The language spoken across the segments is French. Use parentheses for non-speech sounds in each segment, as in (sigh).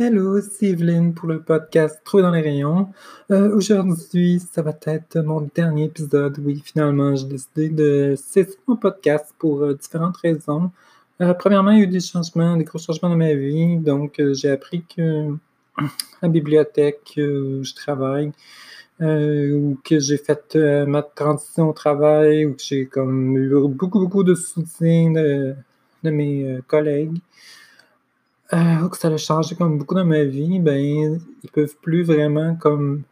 Hello, c'est Evelyne pour le podcast Trouver dans les rayons. Euh, aujourd'hui, ça va être mon dernier épisode. Oui, finalement, j'ai décidé de cesser mon podcast pour euh, différentes raisons. Euh, premièrement, il y a eu des changements, des gros changements dans ma vie. Donc, j'ai appris que (clears throat) la bibliothèque où je travaille, ou que j'ai fait ma transition au travail, ou que j'ai comme eu beaucoup, beaucoup de soutien de mes collègues euh, que ça a changé comme beaucoup dans ma vie, ben, ils peuvent plus vraiment comme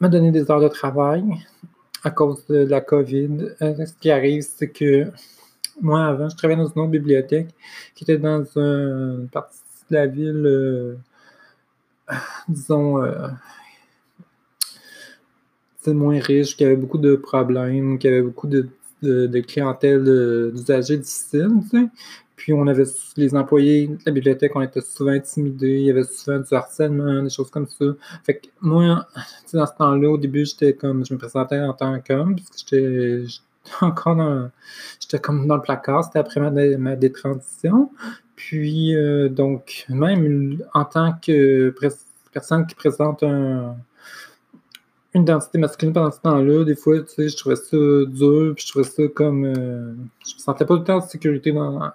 me donner des heures de travail à cause de la COVID. Euh, ce qui arrive, c'est que moi, avant, je travaillais dans une autre bibliothèque qui était dans une partie de la ville, euh, disons, moins riche, qui avait beaucoup de problèmes, qui avait beaucoup de, de, de clientèle d'usagers difficiles. Tu sais. Puis on avait les employés de la bibliothèque, on était souvent intimidés, il y avait souvent du harcèlement, des choses comme ça. Fait que moi, dans ce temps-là, au début, j'étais comme, je me présentais en tant qu'homme, parce que j'étais (laughs) encore dans, j'étais comme dans le placard, c'était après ma, ma détransition. Puis, euh, donc, même en tant que personne qui présente un, une identité masculine pendant ce temps-là, des fois, tu sais, je trouvais ça dur, puis je trouvais ça comme, euh, je me sentais pas tout temps de sécurité dans,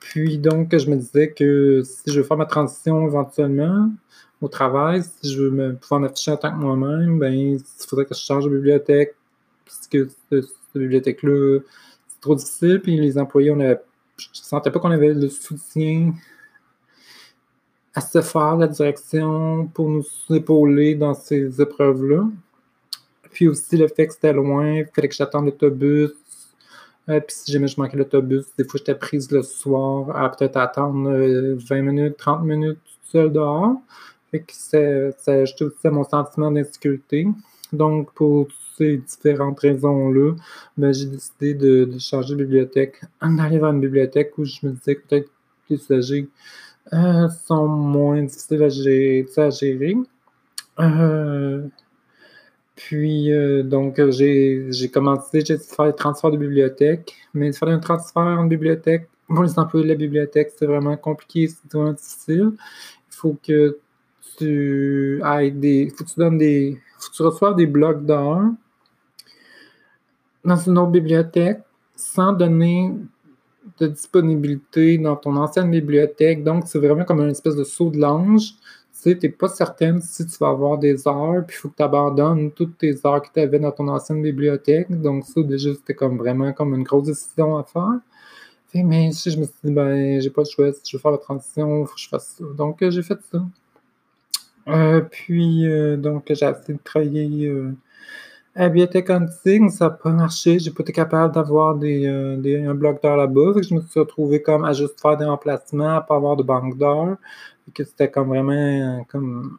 puis donc, je me disais que si je veux faire ma transition éventuellement au travail, si je veux pouvoir m'afficher en tant que moi-même, ben, il faudrait que je change de bibliothèque, puisque cette, bibliothèque-là, c'est trop difficile, puis les employés, on je sentais pas qu'on avait le soutien assez fort de la direction pour nous épauler dans ces épreuves-là. Puis aussi le fait que c'était loin, il fallait que j'attende l'autobus, euh, puis si jamais je manquais l'autobus, des fois j'étais prise le soir à peut-être attendre 20 euh, minutes, 30 minutes toute seule dehors. Fait que ça ajoutait aussi à mon sentiment d'insécurité. Donc, pour ces différentes raisons-là, ben, j'ai décidé de, changer de bibliothèque, (clears throat) d'aller vers une bibliothèque où je me disais que peut-être les usagers euh, sont moins difficiles à gérer. À gérer. Puis, euh, donc, euh, j'ai commencé, j'ai faire des transferts de bibliothèque, mais faire un transfert en bibliothèque, pour les employés de la bibliothèque, c'est vraiment compliqué, c'est vraiment difficile. Il faut que tu ailles des, faut que tu donnes des, faut que tu reçoives des blocs d'heures dans une autre bibliothèque sans donner de disponibilité dans ton ancienne bibliothèque. Donc, c'est vraiment comme une espèce de saut de l'ange tu sais, pas certaine si tu vas avoir des heures, puis il faut que tu abandonnes toutes tes heures que tu avais dans ton ancienne bibliothèque. Donc, ça, déjà, c'était comme vraiment comme une grosse décision à faire. mais si je me suis dit, ben, j'ai pas le choix, si je veux faire la transition, il faut que je fasse ça. Donc, euh, j'ai fait ça. Euh, puis, euh, donc, j'ai essayé de travailler à la bibliothèque antique, ça n'a pas marché. J'ai pas été capable d'avoir des, un bloc d'heures là-bas. Je me suis retrouvé comme à juste faire des remplacements, à pas avoir de banque d'heures que c'était comme vraiment comme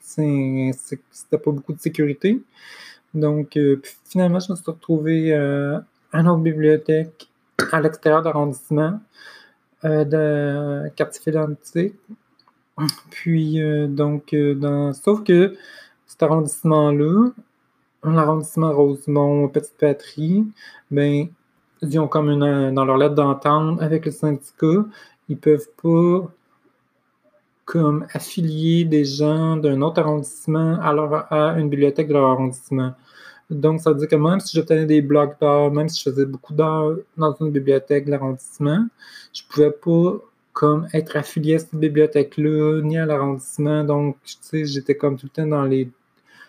c'était pas beaucoup de sécurité. Donc euh, finalement, je me suis retrouvé euh, à une autre bibliothèque à l'extérieur d'arrondissement euh, de quartier philanthropique. Puis donc dans sauf que cet arrondissement-là, l'arrondissement Rosemont, Petite Patrie, ben ils ont comme une, dans leur lettre d'entente avec le syndicat, ils peuvent pas comme affilier des gens d'un autre arrondissement à, à une bibliothèque de leur arrondissement. Donc, ça veut dire que même si j'obtenais des blocs d'heures, même si je faisais beaucoup d'heures dans une bibliothèque de l'arrondissement, je pouvais pas comme être affilié à cette bibliothèque-là, ni à l'arrondissement. Donc, tu sais, j'étais comme tout le temps dans les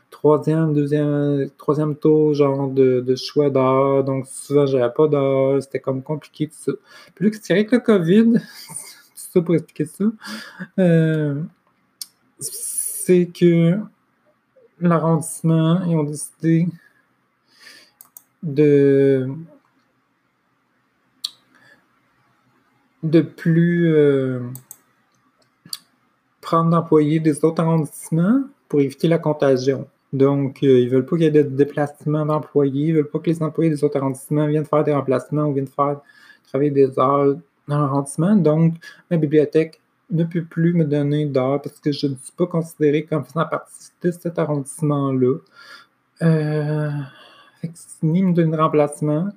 troisième, deuxième, troisième tour, genre de, choix d'heures. Donc, souvent, j'avais pas d'heures. C'était comme compliqué, tout ça. Puis là, avec le COVID, (laughs) pour expliquer ça. Euh, c'est que l'arrondissement, ils ont décidé de de plus euh, prendre d'employés des autres arrondissements pour éviter la contagion. Donc, euh, ils ne veulent pas qu'il y ait de déplacement d'employés, ils ne veulent pas que les employés des autres arrondissements viennent faire des remplacements ou viennent faire travailler des heures dans l'arrondissement. Donc, ma bibliothèque ne peut plus me donner d'heures parce que je ne suis pas considéré comme faisant partie de cet arrondissement-là. Euh, ni me donner de remplacement.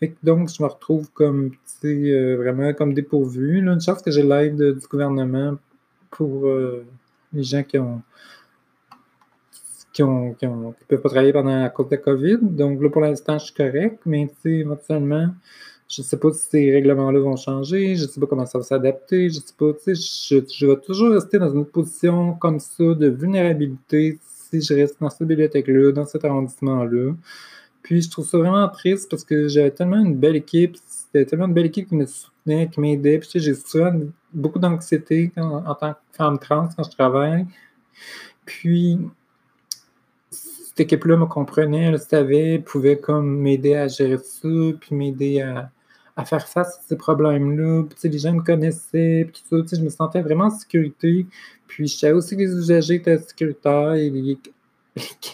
Fait donc, je me retrouve comme, sais, vraiment comme dépourvu. Là. Une chance que j'ai l'aide du gouvernement pour les gens qui ont qui ont, qui peuvent pas travailler pendant la cause de la COVID. Donc là, pour l'instant, je suis correct, mais éventuellement, je sais pas si ces règlements-là vont changer, je sais pas comment ça va s'adapter, je sais pas, tu sais, je, vais toujours rester dans une position comme ça de vulnérabilité si je reste dans cette bibliothèque-là, dans cet arrondissement-là. Puis je trouve ça vraiment triste parce que j'avais tellement une belle équipe, c'était tellement une belle équipe qui me soutenait, qui m'aidait. Puis tu sais, j'ai souvent beaucoup d'anxiété en tant que femme trans quand je travaille. Puis cette équipe-là me comprenait, elle savait, pouvait comme m'aider à gérer ça, puis m'aider à, faire face à ces problèmes-là. Les gens me connaissaient, puis tout ça, je me sentais vraiment en sécurité. Puis je savais aussi que les usagers étaient sécuritaires et les,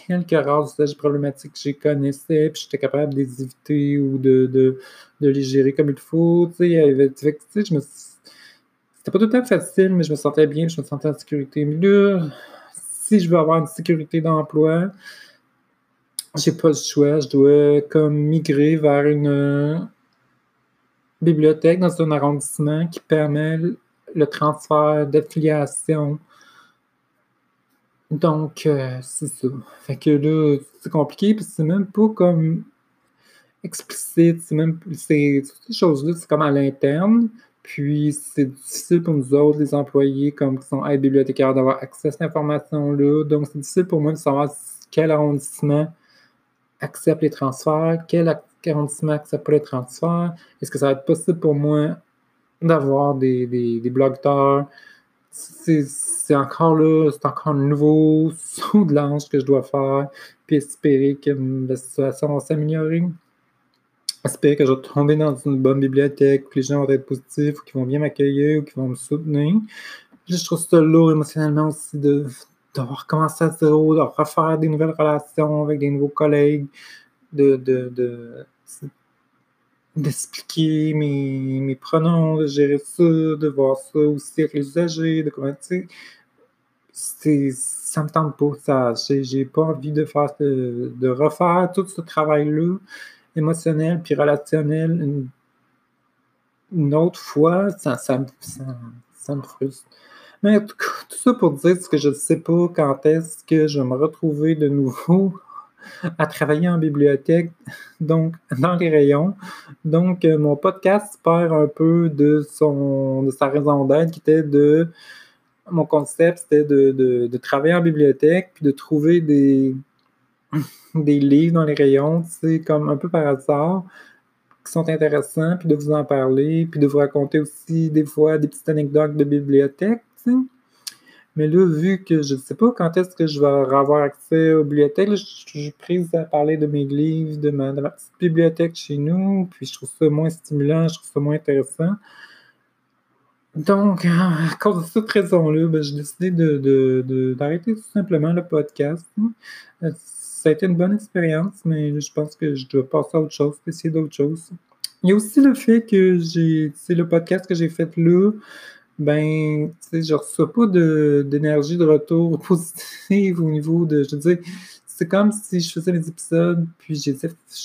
quelques rares usages problématiques que je connaissais, puis j'étais capable de les éviter ou de, de, les gérer comme il faut. Tu sais, je me c'était pas tout à fait facile, mais je me sentais bien, je me sentais en sécurité. Mais là, si je veux avoir une sécurité d'emploi, j'ai pas le choix, je dois comme migrer vers une bibliothèque dans un arrondissement qui permet le transfert d'affiliation. Donc, euh, c'est ça. Fait que là, c'est compliqué, puis c'est même pas comme explicite, c'est même, c'est, ces choses-là, c'est comme à l'interne, puis c'est difficile pour nous autres, les employés, comme qui sont aides bibliothécaires, d'avoir accès à cette information-là. Donc, c'est difficile pour moi de savoir quel arrondissement accepte les transferts, quel arrondissement accepte pas les transferts, est-ce que ça va être possible pour moi d'avoir des, des, blogueurs? C'est encore là, c'est encore un nouveau (laughs) saut de l'ange que je dois faire, puis espérer que la situation va s'améliorer. Espérer que je vais tomber dans une bonne bibliothèque, que les gens vont être positifs, ou qu'ils vont bien m'accueillir, ou qu'ils vont me soutenir. je trouve ça lourd émotionnellement aussi de, de recommencer à zéro, de refaire des nouvelles relations avec des nouveaux collègues, de, de, d'expliquer mes, mes, pronoms, de gérer ça, de voir ça aussi avec les usagers, de comment, tu sais, ça me tente pas, ça, j'ai, pas envie de faire, de, refaire tout ce travail-là, émotionnel puis relationnel, une, autre fois, ça, ça, ça me frustre. Mais tout ça pour dire que je ne sais pas quand est-ce que je vais me retrouver de nouveau à travailler en bibliothèque, donc dans les rayons. Donc, euh, mon podcast perd un peu de, son, de sa raison d'être, qui était de. Mon concept, c'était de, travailler en bibliothèque, puis de trouver des, livres dans les rayons, tu comme un peu par hasard, qui sont intéressants, puis de vous en parler, puis de vous raconter aussi des fois des petites anecdotes de bibliothèque. Mais là, vu que je ne sais pas quand est-ce que je vais avoir accès aux bibliothèques, je, suis prise à parler de mes livres, de ma, petite bibliothèque chez nous, puis je trouve ça moins stimulant, je trouve ça moins intéressant. Donc, (laughs) à cause de cette raison-là, ben, j'ai décidé d'arrêter tout simplement le podcast. Ça a été une bonne expérience, mais je pense que je dois passer à autre chose, essayer d'autres choses. Il y a aussi le fait que c'est le podcast que j'ai fait là, ben, tu sais, je reçois pas d'énergie de, retour (laughs) positive au niveau de, je veux dire, c'est comme si je faisais les épisodes, puis j'ai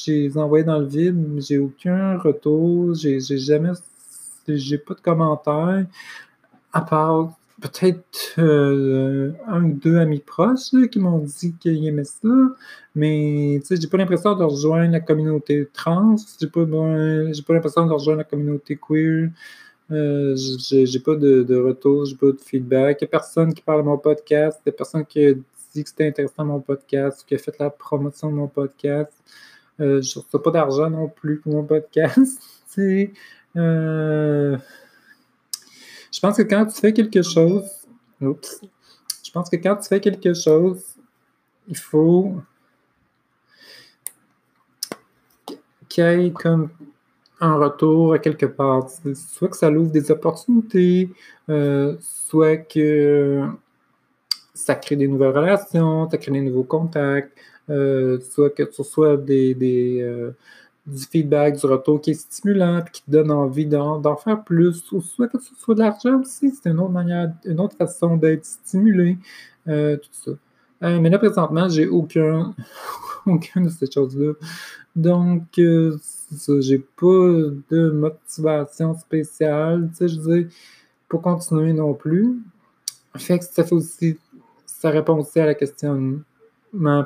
les envoyés dans le vide, mais j'ai aucun retour, j'ai jamais, j'ai pas de commentaires, à part peut-être euh, un ou deux amis proches qui m'ont dit qu'ils aimaient ça, mais tu sais, j'ai pas l'impression de rejoindre la communauté trans, j'ai pas, pas l'impression de rejoindre la communauté queer, euh, j'ai pas de, retour, j'ai pas de feedback. Il n'y a personne qui parle de mon podcast. Il n'y a personne qui a dit que c'était intéressant mon podcast, qui a fait la promotion de mon podcast. Euh, je ne reçois pas d'argent non plus pour mon podcast. (laughs) euh, je pense que quand tu fais quelque chose, oups, je pense que quand tu fais quelque chose, il faut qu'il y ait comme retour à quelque part. Soit que ça l'ouvre des opportunités, euh, soit que ça crée des nouvelles relations, ça crée des nouveaux contacts, euh, soit que tu reçois des, euh, du feedback, du retour qui est stimulant, qui te donne envie d'en faire plus, ou soit que ce soit de l'argent aussi, c'est une autre manière, une autre façon d'être stimulé, tout ça. Euh, mais là, présentement, j'ai aucun, (laughs) aucun de ces choses-là. Donc, euh, j'ai pas de motivation spéciale, tu sais, je veux pour continuer non plus. Fait que ça fait aussi, ça répond aussi à la question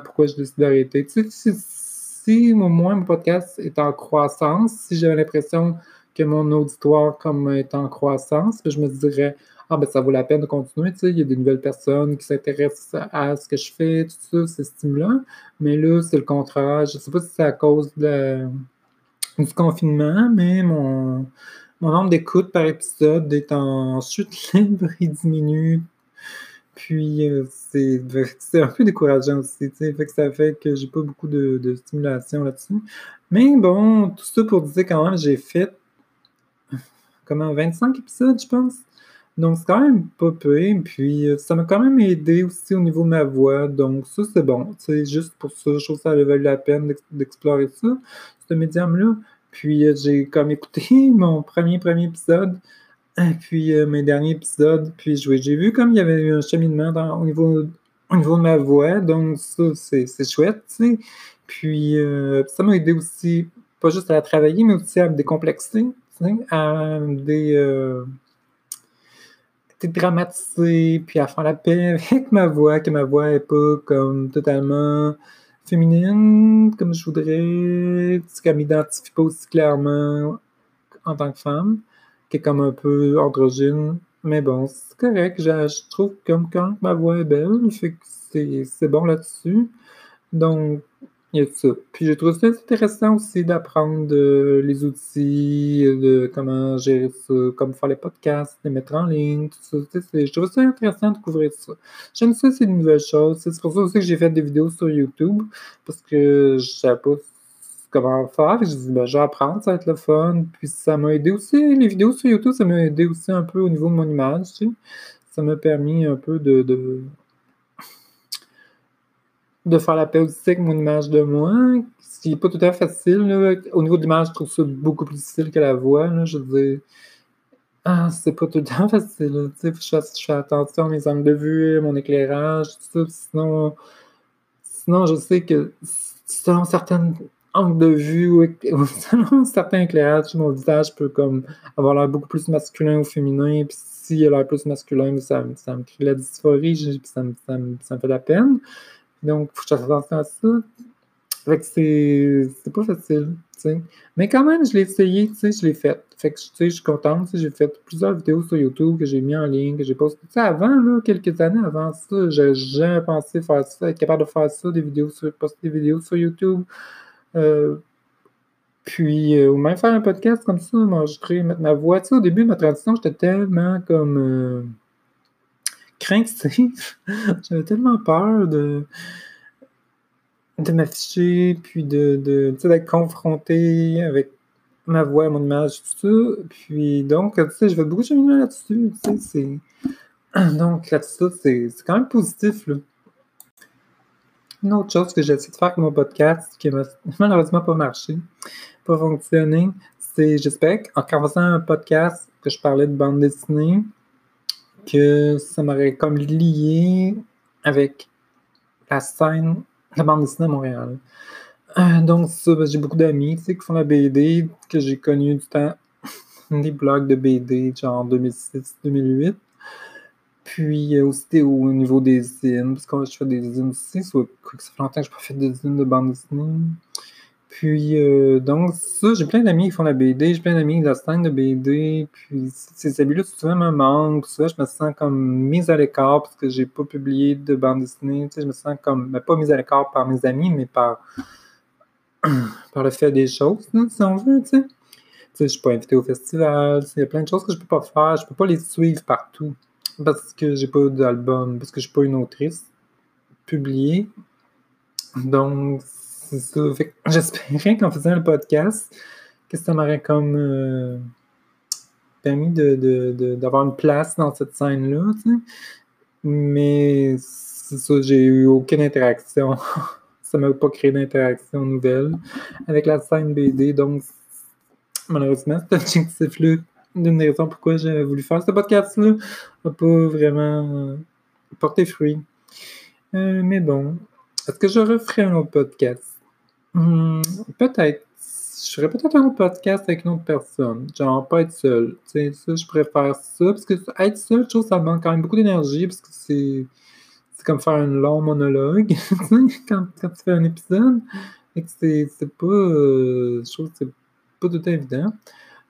pourquoi je décide d'arrêter. Tu sais, si, au moins mon podcast est en croissance, si j'avais l'impression que mon auditoire comme est en croissance, je me dirais ah ben ça vaut la peine de continuer, tu sais, il y a des nouvelles personnes qui s'intéressent à ce que je fais, tout ça, c'est stimulant. Mais là, c'est le contraire. Je sais pas si c'est à cause du confinement, mais mon, nombre d'écoutes par épisode est en chute (laughs) libre, il diminue. Puis euh, c'est un peu décourageant aussi, fait que ça fait que j'ai pas beaucoup de, de stimulation là-dessus. Mais bon, tout ça pour dire quand même, j'ai fait comment 25 épisodes, je pense? Donc, c'est quand même pas peu. Puis, euh, ça m'a quand même aidé aussi au niveau de ma voix. Donc, ça, c'est bon. C'est juste pour ça, je trouve que ça avait valu la peine d'explorer ça, ce médium-là. Puis, euh, j'ai comme écouté (laughs) mon premier, premier épisode. Puis, euh, mes derniers épisodes. Puis, j'ai vu comme il y avait eu un cheminement au, niveau, au niveau de ma voix. Donc, ça, c'est chouette, tu sais. Puis, ça m'a aidé aussi, pas juste à travailler, mais aussi à me décomplexer, tu sais, à des dramatiser, puis à faire la paix (laughs) avec ma voix, que ma voix est pas comme totalement féminine, comme je voudrais, qu'elle m'identifie pas aussi clairement en tant que femme, qui est comme un peu androgyne. Mais bon, c'est correct. Je, trouve comme quand ma voix est belle, fait que c'est bon là-dessus. Donc, il y a ça. Puis j'ai trouvé ça intéressant aussi d'apprendre euh, les outils, euh, de comment gérer ça, comment faire les podcasts, les mettre en ligne, tout ça. Je trouve ça intéressant de découvrir ça. J'aime ça, c'est une nouvelle chose. C'est pour ça aussi que j'ai fait des vidéos sur YouTube, parce que je savais pas comment faire. J'ai dit, ben, je vais apprendre, ça va être le fun. Puis ça m'a aidé aussi, les vidéos sur YouTube, ça m'a aidé aussi un peu au niveau de mon image, tu sais. Ça m'a permis un peu de faire la avec mon image de moi, ce qui n'est pas tout à fait facile. Au niveau de l'image, je trouve ça beaucoup plus difficile que la voix. Je veux dire, ah, c'est pas tout le temps (laughs) facile. Je fais, je attention à mes angles de vue, mon éclairage, tout ça. Sinon, sinon je sais que selon certains angles de vue ou (laughs) selon certains éclairages, mon visage peut comme avoir l'air beaucoup plus masculin ou féminin. Puis s'il a l'air plus masculin, ça, me crée la dysphorie, puis ça, ça, ça me fait la peine. Donc, faut que je fasse attention à ça. Fait que c'est pas facile. Mais quand même, je l'ai essayé, tu sais, je l'ai fait. Fait que, tu sais, je suis contente, j'ai fait plusieurs vidéos sur YouTube que j'ai mis en ligne, que j'ai posté. Tu sais, avant, là, quelques années avant ça, j'ai jamais pensé faire ça, être capable de faire ça, des vidéos sur, poster des vidéos sur YouTube. Euh, puis, euh, ou même faire un podcast comme ça, m'enregistrer, mettre ma voix. Tu sais, au début ma transition, j'étais tellement comme... Euh, craintif. (laughs) J'avais tellement peur de, de m'afficher, puis de, de d'être confronté avec ma voix, mon image, tout ça. Puis donc, tu sais, je vais beaucoup cheminer là-dessus. Tu sais, c'est... (clears throat) Donc, là-dessus, c'est, c'est quand même positif. Là. Une autre chose que j'ai essayé de faire avec mon podcast, qui n'a (laughs) malheureusement pas marché, pas fonctionné, c'est, j'espère qu'en faisant un podcast que je parlais de bande dessinée, que ça m'aurait comme lié avec la scène de bande dessinée à Montréal. Euh, donc, ça, j'ai beaucoup d'amis qui font la BD, que j'ai connu du temps (laughs) des blogs de BD, genre 2006-2008. Puis euh, aussi au niveau des zines, parce que je fais des zines aussi, ça fait longtemps que je n'ai pas fait de zines de bande dessinée. Puis, euh, donc, ça, j'ai plein d'amis qui font la BD, j'ai plein d'amis qui la scène de BD, puis ces amis-là, souvent me manquent, souvent je me sens comme mise à l'écart parce que j'ai pas publié de bande dessinée, tu sais, je me sens comme, mais pas mise à l'écart par mes amis, mais par, (clears throat) par le fait des choses, si on veut, tu sais. Tu sais, je suis pas invité au festival, il y a plein de choses que je peux pas faire, je peux pas les suivre partout parce que j'ai pas d'album, parce que je suis pas une autrice publiée. Donc, c'est ça. (laughs) j'espérais qu'en faisant le podcast, que ça m'aurait comme euh, permis d'avoir une place dans cette scène-là, Mais c'est ça, j'ai eu aucune interaction. (laughs) ça m'a pas créé d'interaction nouvelle avec la scène BD, donc malheureusement, cet objectif-là, d'une des raisons pourquoi j'ai voulu faire ce podcast-là, n'a pas vraiment porté fruit. Euh, mais bon, est-ce que je referai un autre podcast? Hmm, peut-être. Je ferais peut-être un autre podcast avec une autre personne. Genre, pas être seul. Tu ça, je préfère ça. Parce que être seul, je trouve ça demande quand même beaucoup d'énergie. Parce que c'est. C'est comme faire un long monologue. (laughs) quand, quand tu fais un épisode. Et c'est pas. Euh, c'est pas tout évident.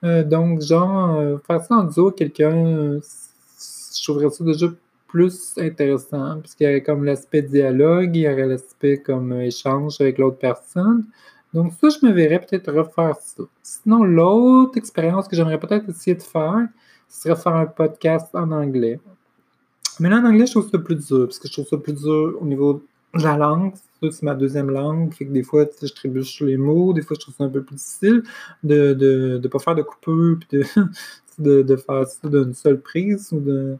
Euh, donc, genre, euh, faire ça en duo avec quelqu'un, je trouverais ça déjà plus intéressant, puisqu'il y aurait comme l'aspect dialogue, il y aurait l'aspect comme échange avec l'autre personne. Donc, ça, je me verrais peut-être refaire ça. Sinon, l'autre expérience que j'aimerais peut-être essayer de faire, ce serait faire un podcast en anglais. Mais là, en anglais, je trouve ça plus dur, parce que je trouve ça plus dur au niveau de la langue. C'est ma deuxième langue, fait que des fois, je trébuche sur les mots, des fois, je trouve ça un peu plus difficile de ne de, pas faire de coupure, puis (laughs) de, de, faire ça d'une seule prise. Ou de...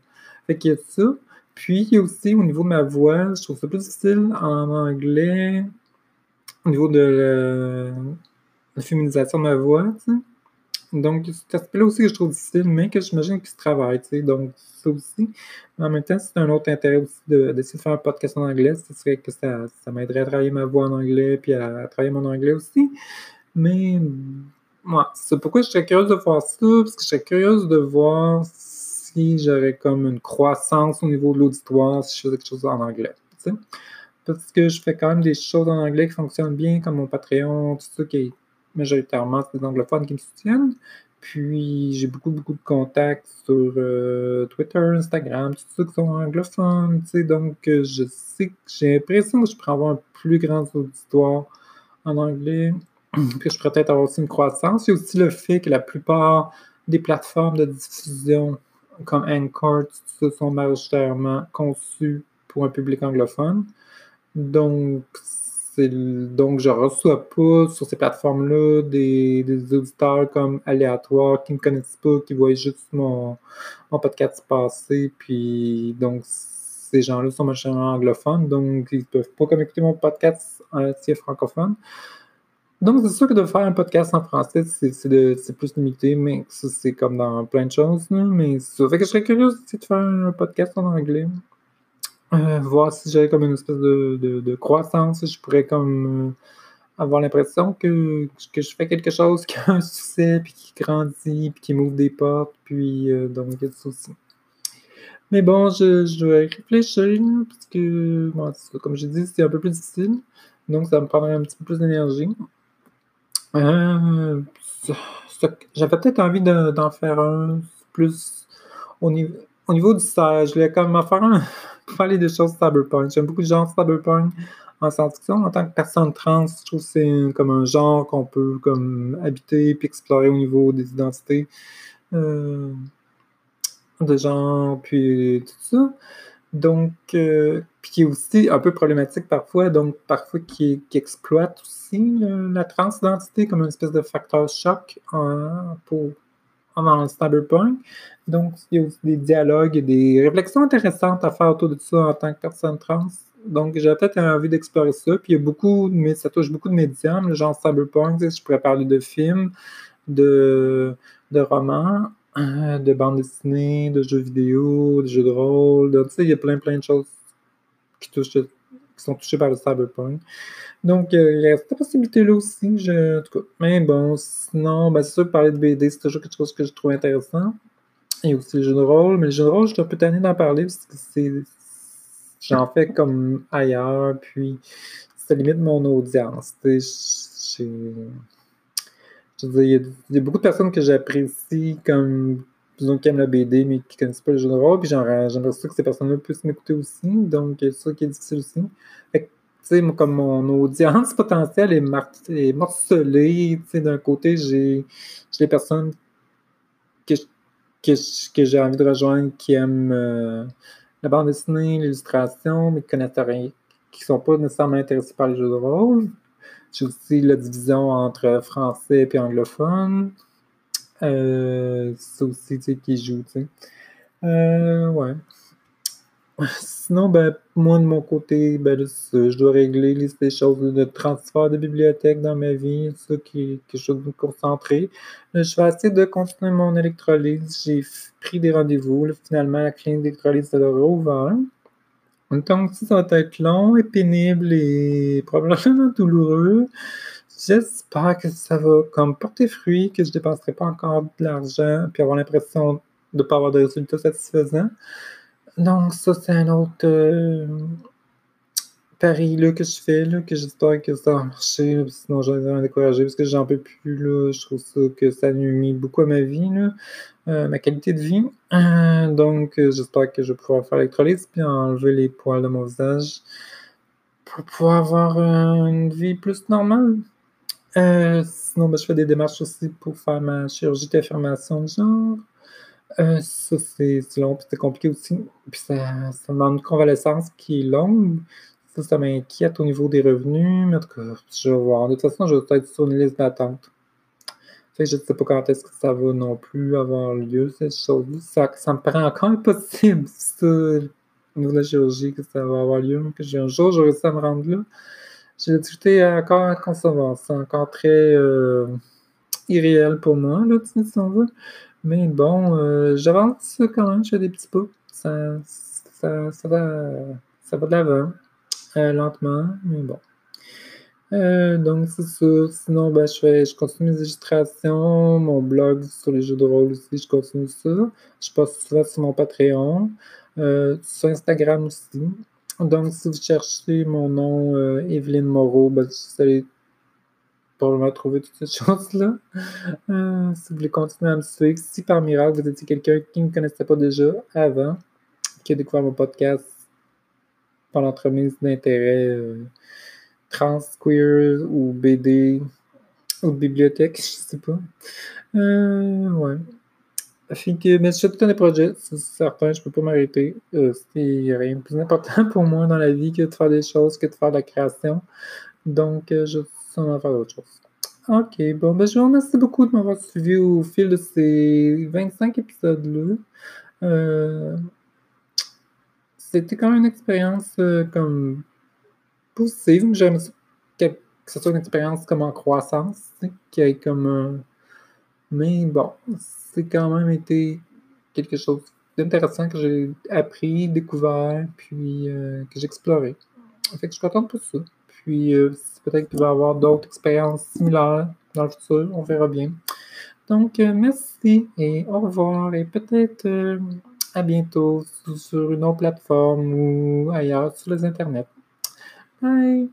Qu'il y a ça. Puis, aussi, au niveau de ma voix, je trouve ça plus difficile en anglais, au niveau de la, féminisation de ma voix. Donc, cet aspect-là aussi que je trouve difficile, mais que j'imagine qu'il se travaille, tu sais. Donc, ça aussi. Mais en même temps, c'est un autre intérêt aussi d'essayer de, faire un podcast en anglais. Ce serait que ça, ça m'aiderait à travailler ma voix en anglais, puis à, travailler mon anglais aussi. Mais, moi, c'est pourquoi je serais curieuse de voir ça, parce que je serais curieuse de voir si j'aurais comme une croissance au niveau de l'auditoire si je faisais quelque chose en anglais. Parce que je fais quand même des choses en anglais qui fonctionnent bien, comme mon Patreon, tout ça qui est majoritairement des anglophones qui me soutiennent. Puis j'ai beaucoup, beaucoup de contacts sur euh, Twitter, Instagram, tout ça qui sont anglophones, donc euh, je sais que j'ai l'impression que je pourrais avoir un plus grand auditoire en anglais, (clears throat) puis je pourrais peut-être avoir aussi une croissance. Il y a aussi le fait que la plupart des plateformes de diffusion comme Anchor, sont majoritairement conçues pour un public anglophone. Donc, donc, je reçois pas sur ces plateformes-là des, auditeurs comme aléatoires qui ne me connaissent pas, qui voient juste mon, podcast passer. Puis, donc, ces gens-là sont majoritairement anglophones, donc ils ne peuvent pas comme écouter mon podcast en si francophone. Donc, c'est sûr que de faire un podcast en français, c'est plus limité, mais c'est comme dans plein de choses. mais ça fait que je serais curieux de faire un podcast en anglais. Euh, voir si j'avais comme une espèce de, croissance, je pourrais comme euh, avoir l'impression que, que je fais quelque chose qui a un succès, puis qui grandit, puis qui m'ouvre des portes, puis euh, donc il y a aussi. Mais bon, je, je dois réfléchir, parce que, comme j'ai dit, c'est un peu plus difficile, donc ça me prendrait un petit peu plus d'énergie. J'avais peut-être envie d'en faire un plus au niveau, au niveau du stage. Je voulais comme en faire un (laughs) parler des choses cyberpunk. J'aime beaucoup le genre cyberpunk en science-fiction. En tant que personne trans, je trouve que c'est comme un genre qu'on peut comme habiter puis explorer au niveau des identités euh, de genre, puis tout ça. Donc, euh, puis qui est aussi un peu problématique parfois, donc parfois qui, exploite aussi la transidentité comme une espèce de facteur choc pour dans le cyberpunk. Donc, il y a aussi des dialogues et des réflexions intéressantes à faire autour de ça en tant que personne trans. Donc, j'ai peut-être envie d'explorer ça. Puis, il y a beaucoup, mais ça touche beaucoup de médiums, le genre cyberpunk. Je pourrais parler de films, de romans, euh, de bandes dessinées, de jeux vidéo, de jeux de rôle. tu sais, il y a plein, plein de choses qui touchent qui sont touchés par le cyberpunk. Donc, euh, il y a cette possibilité-là aussi. Je, en tout cas. Mais bon, sinon, ben, c'est sûr parler de BD, c'est toujours quelque chose que je trouve intéressant. Et aussi les jeux de rôle. Mais les jeux de rôle, je suis un peu tanné d'en parler parce que c'est. J'en fais comme ailleurs, puis ça limite mon audience. Je veux dire, il y, a beaucoup de personnes que j'apprécie comme disons qui aiment la BD mais qui connaissent pas le jeu de rôle. Puis j'aimerais ça que ces personnes-là puissent m'écouter aussi. Donc, c'est ça qui est difficile aussi. Fait que, comme mon audience (laughs) potentielle est, est morcelée, d'un côté, j'ai les personnes que, que, que j'ai envie de rejoindre qui aiment euh, la bande dessinée, l'illustration, mais qui connaissent rien, qui sont pas nécessairement intéressés par les jeux de rôle. J'ai aussi la division entre français et anglophone. Euh, c'est aussi, tu sais, qui joue, tu sais. Euh, ouais. Sinon, ben, moi, de mon côté, ben, je dois régler les, choses de transfert de bibliothèque dans ma vie, ça qui est quelque chose de me concentrer. je vais essayer de continuer mon électrolyse. J'ai pris des rendez-vous. Finalement, la clinique d'électrolyse, a rouvert. Donc ça, va être long et pénible et probablement douloureux. J'espère que ça va comme porter fruit, que je dépenserai pas encore de l'argent, puis avoir l'impression de ne pas avoir de résultats satisfaisants. Donc ça, c'est un autre euh, pari là, que je fais, là, que j'espère que ça va marcher, sinon je vais décourager parce que j'en peux plus. Là, je trouve ça que ça nuit beaucoup à ma vie, là, euh, ma qualité de vie. Euh, donc j'espère que je vais pouvoir faire l'électrolyse puis enlever les poils de mon visage pour pouvoir avoir une vie plus normale. Euh, sinon, ben, je fais des démarches aussi pour faire ma chirurgie d'affirmation de genre. Euh, ça, c'est long, puis c'est compliqué aussi. Puis ça, demande une convalescence qui est longue. Ça, ça m'inquiète au niveau des revenus. Mais en tout cas, je vais voir. De toute façon, je vais être sur une liste d'attente. je ne sais pas quand est-ce que ça va non plus avoir lieu, cette chose-là. Ça, ça, me paraît encore impossible, ça, au niveau de la chirurgie, que ça va avoir lieu. Que j'ai un jour, je réussi à me rendre là. J'ai la difficulté encore à concevoir. C'est encore très euh, irréel pour moi, là, si on veut. Mais bon, euh, j'avance quand même, je fais des petits pas. Ça, ça, ça, va, ça va de l'avant, lentement, mais bon. donc, c'est ça. Sinon, ben, je, fais, continue mes illustrations, mon blog sur les jeux de rôle aussi, je continue ça. Je poste souvent sur mon Patreon, sur Instagram aussi. Donc, si vous cherchez mon nom, euh, Evelyne Moreau, ben, vous allez probablement trouver toutes ces (laughs) choses-là. Euh, si vous voulez continuer à me suivre, si par miracle vous étiez quelqu'un qui ne me connaissait pas déjà avant, qui a découvert mon podcast par l'entremise d'intérêt euh, trans, queer ou BD ou bibliothèque, je sais pas. Euh, ouais. Que, mais je tout un projet, c'est certain, je peux pas m'arrêter. Euh, c'est rien de plus important pour moi dans la vie que de faire des choses, que de faire de la création. Donc, euh, je vais sûrement faire d'autres choses. Ok, bon, ben, je vous remercie beaucoup de m'avoir suivi au fil de ces 25 épisodes-là. Euh, c'était quand même une expérience euh, comme positive. J'aime que, ce soit une expérience comme en croissance, qui ait comme Mais bon, c'est quand même été quelque chose d'intéressant que j'ai appris, découvert, puis euh, que j'ai exploré. Fait je suis contente pour ça. Puis euh, peut-être qu'il va y avoir d'autres expériences similaires dans le futur, on verra bien. Donc euh, merci et au revoir et peut-être à bientôt sur une autre plateforme ou ailleurs sur les internets. Bye!